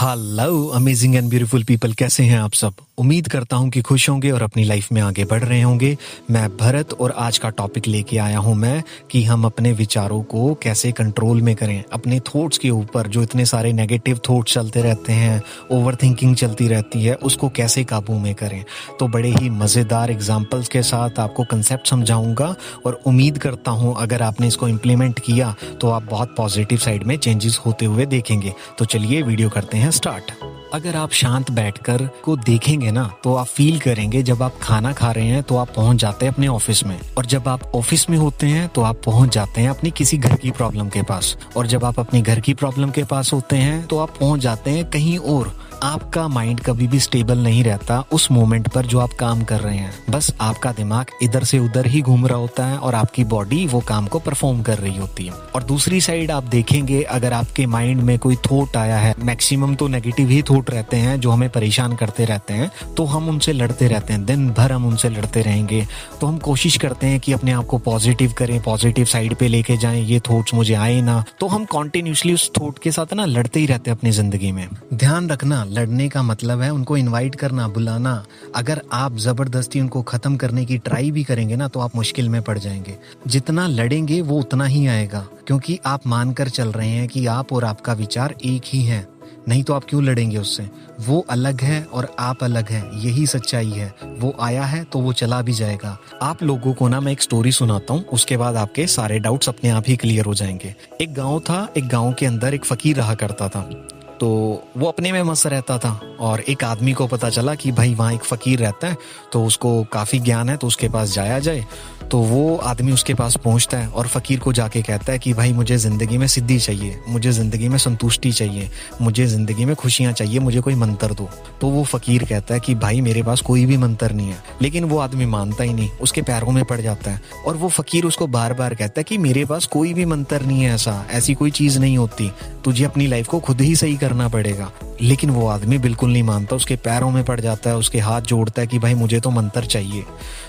Hello amazing and beautiful people कैसे हैं आप सब? उम्मीद करता हूँ कि खुश होंगे और अपनी लाइफ में आगे बढ़ रहे होंगे। मैं भरत और आज का टॉपिक लेके आया हूँ मैं कि हम अपने विचारों को कैसे कंट्रोल में करें। अपने थॉट्स के ऊपर जो इतने सारे नेगेटिव थॉट्स चलते रहते हैं ओवर चलती रहती है, उसको कैसे काबू में करें। तो बड़े ही मज़ेदार एग्जाम्पल्स के साथ आपको कंसेप्ट समझाऊँगा और उम्मीद करता हूँ अगर आपने इसको इम्प्लीमेंट किया तो आप बहुत पॉजिटिव साइड में चेंजेस होते हुए देखेंगे। तो चलिए वीडियो करते हैं स्टार्ट अगर आप शांत बैठकर को देखेंगे ना तो आप फील करेंगे, जब आप खाना खा रहे हैं तो आप पहुँच जाते हैं अपने ऑफ़िस में। और जब आप ऑफ़िस में होते हैं तो आप पहुँच जाते हैं अपनी किसी घर की प्रॉब्लम के पास। और जब आप अपने घर की प्रॉब्लम के पास होते हैं तो आप पहुँच जाते हैं कहीं और। आपका माइंड कभी भी स्टेबल नहीं रहता उस मोमेंट पर जो आप काम कर रहे हैं। बस आपका दिमाग इधर से उधर ही घूम रहा होता है और आपकी बॉडी वो काम को परफॉर्म कर रही होती है। और दूसरी साइड आप देखेंगे, अगर आपके माइंड में कोई थॉट आया है मैक्सिमम तो नेगेटिव ही थॉट रहते हैं जो हमें परेशान करते रहते हैं तो हम उनसे लड़ते रहते हैं। दिन भर हम उनसे लड़ते रहेंगे। तो हम कोशिश करते हैं कि अपने आप को पॉजिटिव करें पॉजिटिव साइड पे लेके जाएँ, ये थॉट्स मुझे आए ना। तो हम कॉन्टिन्यूसली उस थॉट के साथ ना लड़ते ही रहते हैं अपनी ज़िंदगी में। ध्यान रखना लड़ने का मतलब है उनको इनवाइट करना, बुलाना। अगर आप ज़बरदस्ती उनको खत्म करने की ट्राई भी करेंगे ना तो आप मुश्किल में पड़ जाएँगे। जितना लड़ेंगे, वो उतना ही आएगा। क्योंकि आप मानकर चल रहे हैं कि आप और आपका विचार एक ही है। नहीं तो आप क्यों लड़ेंगे उससे? वो अलग है और आप अलग है। यही सच्चाई है। वो आया है तो वो चला भी जाएगा। आप लोगों को ना, मैं एक स्टोरी सुनाता हूँ। उसके बाद आपके सारे डाउट्स अपने आप ही क्लियर हो जाएँगे। एक गाँव था, एक गाँव के अंदर एक फकीर रहा करता था। तो वो अपने में मस्त रहता था और एक आदमी को पता चला कि भाई वहाँ एक फ़कीर रहता है तो उसको काफ़ी ज्ञान है तो उसके पास जाया जाए तो वो आदमी उसके पास पहुँचता है और फ़कीर को जाके कहता है कि भाई मुझे ज़िंदगी में सिद्धि चाहिए, मुझे ज़िंदगी में संतुष्टि चाहिए, मुझे ज़िंदगी में खुशियाँ चाहिए, मुझे कोई मंत्र दो। तो वो फ़कीर कहता है कि भाई मेरे पास कोई भी मंत्र नहीं है, लेकिन वो आदमी मानता ही नहीं, उसके पैरों में पड़ जाता है और वो फ़कीर उसको बार बार कहता है कि मेरे पास कोई भी मंत्र नहीं है ऐसा, ऐसी कोई चीज़ नहीं होती, तुझे अपनी लाइफ को खुद ही सही करना पड़ेगा। लेकिन वो आदमी बिल्कुल नहीं मानता, उसके पैरों में पड़ जाता है, उसके हाथ जोड़ता है कि भाई मुझे तो मंत्र चाहिए।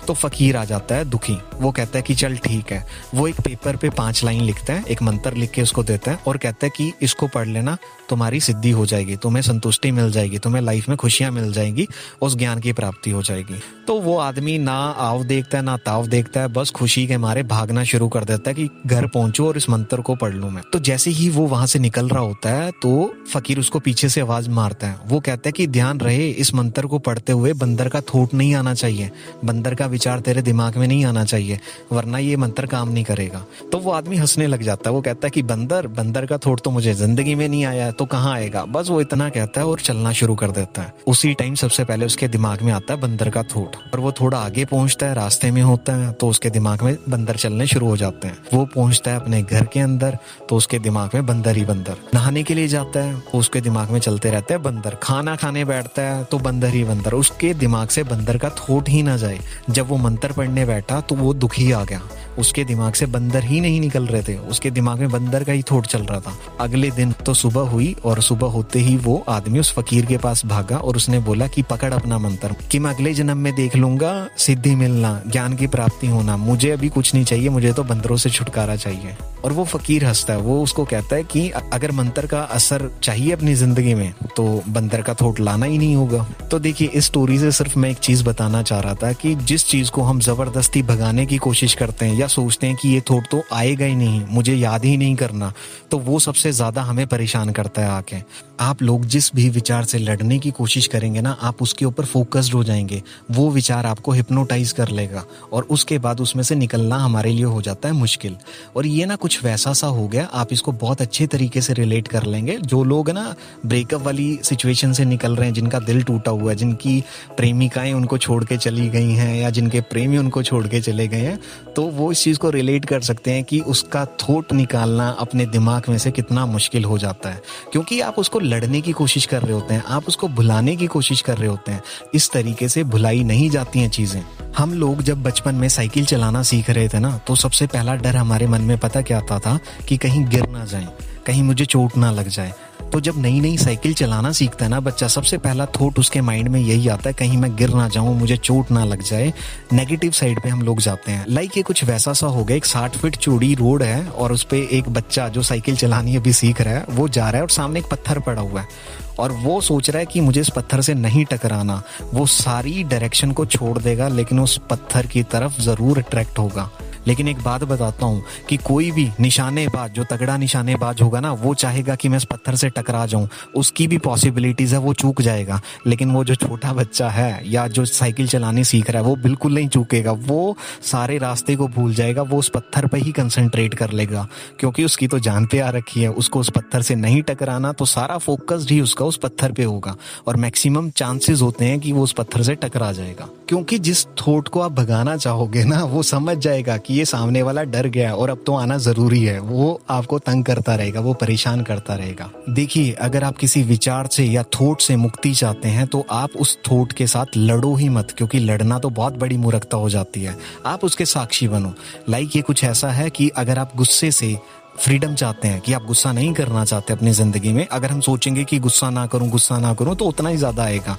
तो फकीर आ जाता है, दुखी। वो कहता है कि चल ठीक है। वो एक पेपर पे पाँच लाइन लिखता है, एक मंत्र लिख के उसको देता है और कहता है कि इसको पढ़ लेना, तुम्हारी सिद्धि हो जाएगी, तुम्हें संतुष्टि मिल जाएगी, तुम्हें लाइफ में खुशियाँ मिल जाएगी, उस ज्ञान की प्राप्ति हो जाएगी। तो वो आदमी ना आव देखता है, ना ताव देखता है, बस खुशी के मारे भागना शुरू कर देता है कि घर पहुंचू और इस मंत्र को पढ़ लू मैं। तो जैसे ही वो वहाँ से निकल रहा होता है तो फकीर उसको पीछे से आवाज़ मारता है। वो कहता है कि ध्यान रहे, इस मंत्र को पढ़ते हुए बंदर का थोट नहीं आना चाहिए। बंदर का विचार तेरे दिमाग में नहीं आना चाहिए, वरना ये मंत्र काम नहीं करेगा। तो वो आदमी हंसने लग जाता है, वो कहता है कि, बंदर बंदर का थोट तो मुझे ज़िंदगी में नहीं आया तो कहाँ आएगा? बस वो इतना कहता है और चलना शुरू कर देता है। उसी टाइम सबसे पहले उसके दिमाग में आता है बंदर का थोट और वो थोड़ा आगे पहुँचता है, रास्ते में होता है तो उसके दिमाग में बंदर चलने शुरू हो जाते हैं। वो पहुँचता है अपने घर के अंदर तो उसके दिमाग में बंदर ही बंदर। नहाने के लिए जाता है तो उसके दिमाग में चलते रहते हैं बंदर। खाना खाने बैठता है तो बंदर ही बंदर। उसके दिमाग से बंदर का थोट ही ना जाए। जब वो मंत्र पढ़ने बैठा तो वो दुखी आ गया। उसके दिमाग से बंदर ही नहीं निकल रहे थे। उसके दिमाग में बंदर का ही थोट चल रहा था। अगले दिन तो सुबह हुई, और सुबह होते ही वो आदमी उस फकीर के पास भागा, और उसने बोला कि, पकड़ अपना मंत्र। कि मैं अगले जन्म में देख लूँगा सिद्धि मिलना, ज्ञान की प्राप्ति होना। मुझे अभी कुछ नहीं चाहिए, मुझे तो बंदरों से छुटकारा चाहिए। और वो फकीर हंसता है, वो उसको कहता है कि अगर मंत्र का असर चाहिए अपनी ज़िंदगी में तो बंदर का थोट लाना ही नहीं होगा। तो देखिए, इस स्टोरी से सिर्फ़ मैं एक चीज़ बताना चाह रहा था कि जिस चीज़ को हम ज़बरदस्ती भगाने की कोशिश करते हैं या सोचते हैं कि ये थोट तो आएगा ही नहीं, मुझे याद ही नहीं करना तो वो सबसे ज़्यादा हमें परेशान करता है आके। आप लोग जिस भी विचार से लड़ने की कोशिश करेंगे ना, आप उसके ऊपर फोकस्ड हो जाएँगे। वो विचार आपको हिप्नोटाइज कर लेगा और उसके बाद उसमें से निकलना हमारे लिए हो जाता है मुश्किल। और ये ना कुछ वैसा सा हो गया, आप इसको बहुत अच्छे तरीके से रिलेट कर लेंगे। जो लोग ना ब्रेकअप वाली सिचुएशन से निकल रहे हैं, जिनका दिल टूटा हुआ है, जिनकी प्रेमिकाएँ उनको छोड़ के चली गई हैं या जिनके प्रेमी उनको छोड़ के चले गए हैं तो वो इस चीज़ को रिलेट कर सकते हैं कि उसका थोट निकालना अपने दिमाग में से कितना मुश्किल हो जाता है। क्योंकि आप उसको लड़ने की कोशिश कर रहे होते हैं, आप उसको भुलाने की कोशिश कर रहे होते हैं। इस तरीके से भुलाई नहीं जाती हैं चीज़ें। हम लोग जब बचपन में साइकिल चलाना सीख रहे थे ना तो सबसे पहला डर हमारे मन में पता क्या आता था कि कहीं गिर ना जाए, कहीं मुझे चोट ना लग जाए। तो जब नई नई साइकिल चलाना सीखता है ना बच्चा, सबसे पहला थॉट उसके माइंड में यही आता है, कहीं मैं गिर ना जाऊँ, मुझे चोट ना लग जाए। नेगेटिव साइड पे हम लोग जाते हैं। लाइक ये कुछ वैसा सा हो गया, एक साठ फीट चौड़ी रोड है और उस पर एक बच्चा जो साइकिल चलानी अभी सीख रहा है, वो जा रहा है और सामने एक पत्थर पड़ा हुआ है। और वो सोच रहा है कि मुझे इस पत्थर से नहीं टकराना। वो सारी डायरेक्शन को छोड़ देगा, लेकिन उस पत्थर की तरफ़ ज़रूर अट्रैक्ट होगा। लेकिन एक बात बताता हूँ कि कोई भी निशानेबाज, जो तगड़ा निशानेबाज होगा ना, वो चाहेगा कि मैं इस पत्थर से टकरा जाऊँ। उसकी भी पॉसिबिलिटीज है, वो चूक जाएगा। लेकिन वो जो छोटा बच्चा है या जो साइकिल चलाने सीख रहा है, वो बिल्कुल नहीं चूकेगा। वो सारे रास्ते को भूल जाएगा, वो उस पत्थर पर ही कंसनट्रेट कर लेगा। क्योंकि उसकी तो जान पे आ रखी है, उसको उस पत्थर से नहीं टकराना तो सारा फोकस्ड ही उसका उस पत्थर पे होगा। और मैक्सिमम चांसेस होते हैं कि वो उस पत्थर से टकरा जाएगा। क्योंकि जिस थोट को आप भगाना चाहोगे ना, वो समझ जाएगा कि ये सामने वाला डर गया और अब तो आना ज़रूरी है। वो आपको तंग करता रहेगा, वो परेशान करता रहेगा। देखिए, अगर आप किसी विचार से या थोट से मुक्ति चाहते हैं तो आप उस थोट के साथ लड़ो ही मत, क्योंकि लड़ना तो बहुत बड़ी मूर्खता हो जाती है। आप उसके साक्षी बनो। लाइक ये कुछ ऐसा है कि अगर आप गुस्से से फ्रीडम चाहते हैं, कि आप गुस्सा नहीं करना चाहते अपनी ज़िंदगी में, अगर हम सोचेंगे कि गुस्सा ना करूँ, गुस्सा ना करूँ तो उतना ही ज़्यादा आएगा।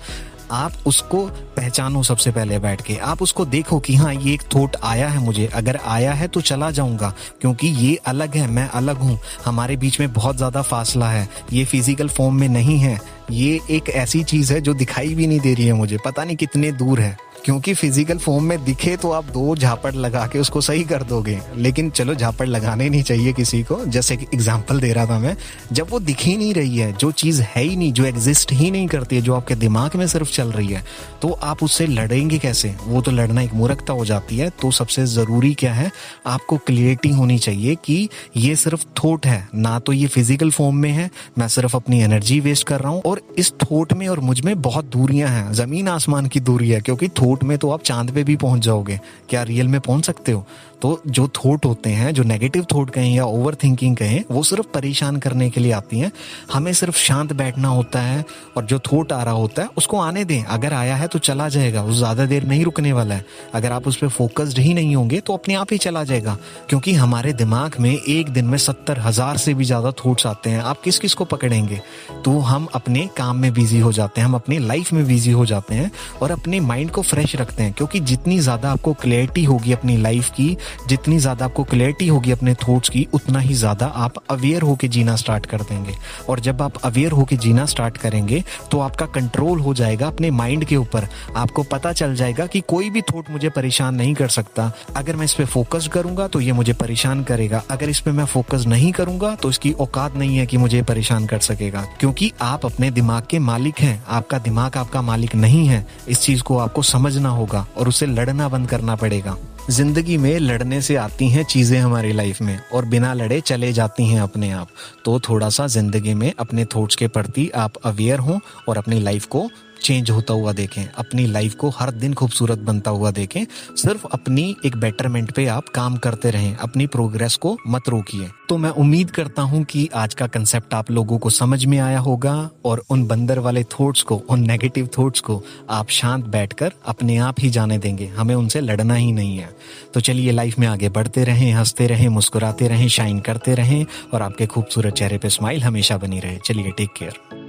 आप उसको पहचानो सबसे पहले बैठ के। आप उसको देखो कि हाँ ये एक थॉट आया है मुझे। अगर आया है तो चला जाऊँगा, क्योंकि ये अलग है, मैं अलग हूँ। हमारे बीच में बहुत ज़्यादा फासला है। ये फ़िज़िकल फॉर्म में नहीं है। ये एक ऐसी चीज़ है जो दिखाई भी नहीं दे रही है मुझे। पता नहीं कितने दूर है। क्योंकि फ़िज़िकल फॉर्म में दिखे तो आप दो झापड़ लगा के उसको सही कर दोगे। लेकिन चलो, झापड़ लगाने नहीं चाहिए किसी को। जैसे कि एग्ज़ाम्पल दे रहा था मैं, जब वो दिख ही नहीं रही है, जो चीज़ है ही नहीं, जो एग्जिस्ट ही नहीं करती है, जो आपके दिमाग में सिर्फ़ चल रही है तो आप उससे लड़ेंगे कैसे? वो तो लड़ना एक मूर्खता हो जाती है। तो सबसे ज़रूरी क्या है? आपको क्लियरिटी होनी चाहिए कि ये सिर्फ़ थोट है। ना तो ये फ़िज़िकल फॉर्म में है मैं सिर्फ़ अपनी एनर्जी वेस्ट कर रहा हूँ। और इस थोट में और मुझमें बहुत दूरियाँ हैं। ज़मीन आसमान की दूरी है, क्योंकि थोट थोट में तो आप चाँद पे भी पहुँच जाओगे। क्या रियल में पहुँच सकते हो? तो जो थॉट होते हैं, जो नेगेटिव थॉट कहें या ओवर थिंकिंग कहें, वो सिर्फ़ परेशान करने के लिए आती हैं। हमें सिर्फ़ शांत बैठना होता है और जो थॉट आ रहा होता है, उसको आने दें। अगर आया है तो चला जाएगा, वो ज़्यादा देर नहीं रुकने वाला है। अगर आप उस पर फोकस्ड ही नहीं होंगे तो अपने आप ही चला जाएगा। क्योंकि हमारे दिमाग में एक दिन में सत्तर हज़ार से भी ज़्यादा थॉट्स आते हैं। आप किस किस को पकड़ेंगे? तो हम अपने काम में बिज़ी हो जाते हैं, हम अपनी लाइफ में बिज़ी हो जाते हैं और अपने माइंड को फ्रेश रखते हैं। क्योंकि जितनी ज़्यादा आपको क्लैरिटी होगी अपनी लाइफ की जितनी ज़्यादा आपको क्लैरिटी होगी अपने थॉट्स की, उतना ही ज़्यादा आप अवेयर होके जीना स्टार्ट कर देंगे। और जब आप अवेयर होके जीना स्टार्ट करेंगे तो आपका कंट्रोल हो जाएगा अपने माइंड के ऊपर। आपको पता चल जाएगा कि कोई भी थॉट मुझे परेशान नहीं कर सकता। अगर मैं इस पर फोकस करूँगा तो ये मुझे परेशान करेगा। अगर इस पर मैं फोकस नहीं करूँगा तो इसकी औकात नहीं है कि मुझे परेशान कर सकेगा। क्योंकि आप अपने दिमाग के मालिक हैं। आपका दिमाग आपका मालिक नहीं है। इस चीज़ को आपको समझना होगा और उसे लड़ना बंद करना पड़ेगा। ज़िंदगी में लड़ने से आती हैं चीज़ें हमारी लाइफ में और बिना लड़े चले जाती हैं अपने आप। तो थोड़ा सा ज़िंदगी में अपने थॉट्स के प्रति आप अवेयर हों और अपनी लाइफ को चेंज होता हुआ देखें, अपनी लाइफ को हर दिन खूबसूरत बनता हुआ देखें, सिर्फ़ अपनी एक बेटरमेंट पे आप काम करते रहें, अपनी प्रोग्रेस को मत रोकिए। तो मैं उम्मीद करता हूँ कि आज का कंसेप्ट आप लोगों को समझ में आया होगा और उन बंदर वाले थॉट्स को, उन नेगेटिव थॉट्स को आप शांत बैठकर अपने आप ही जाने देंगे। हमें उनसे लड़ना ही नहीं है। तो चलिए लाइफ में आगे बढ़ते रहें, हँसते रहें, मुस्कुराते रहें शाइन करते रहें और आपके खूबसूरत चेहरे पे स्माइल हमेशा बनी रहे। चलिए टेक केयर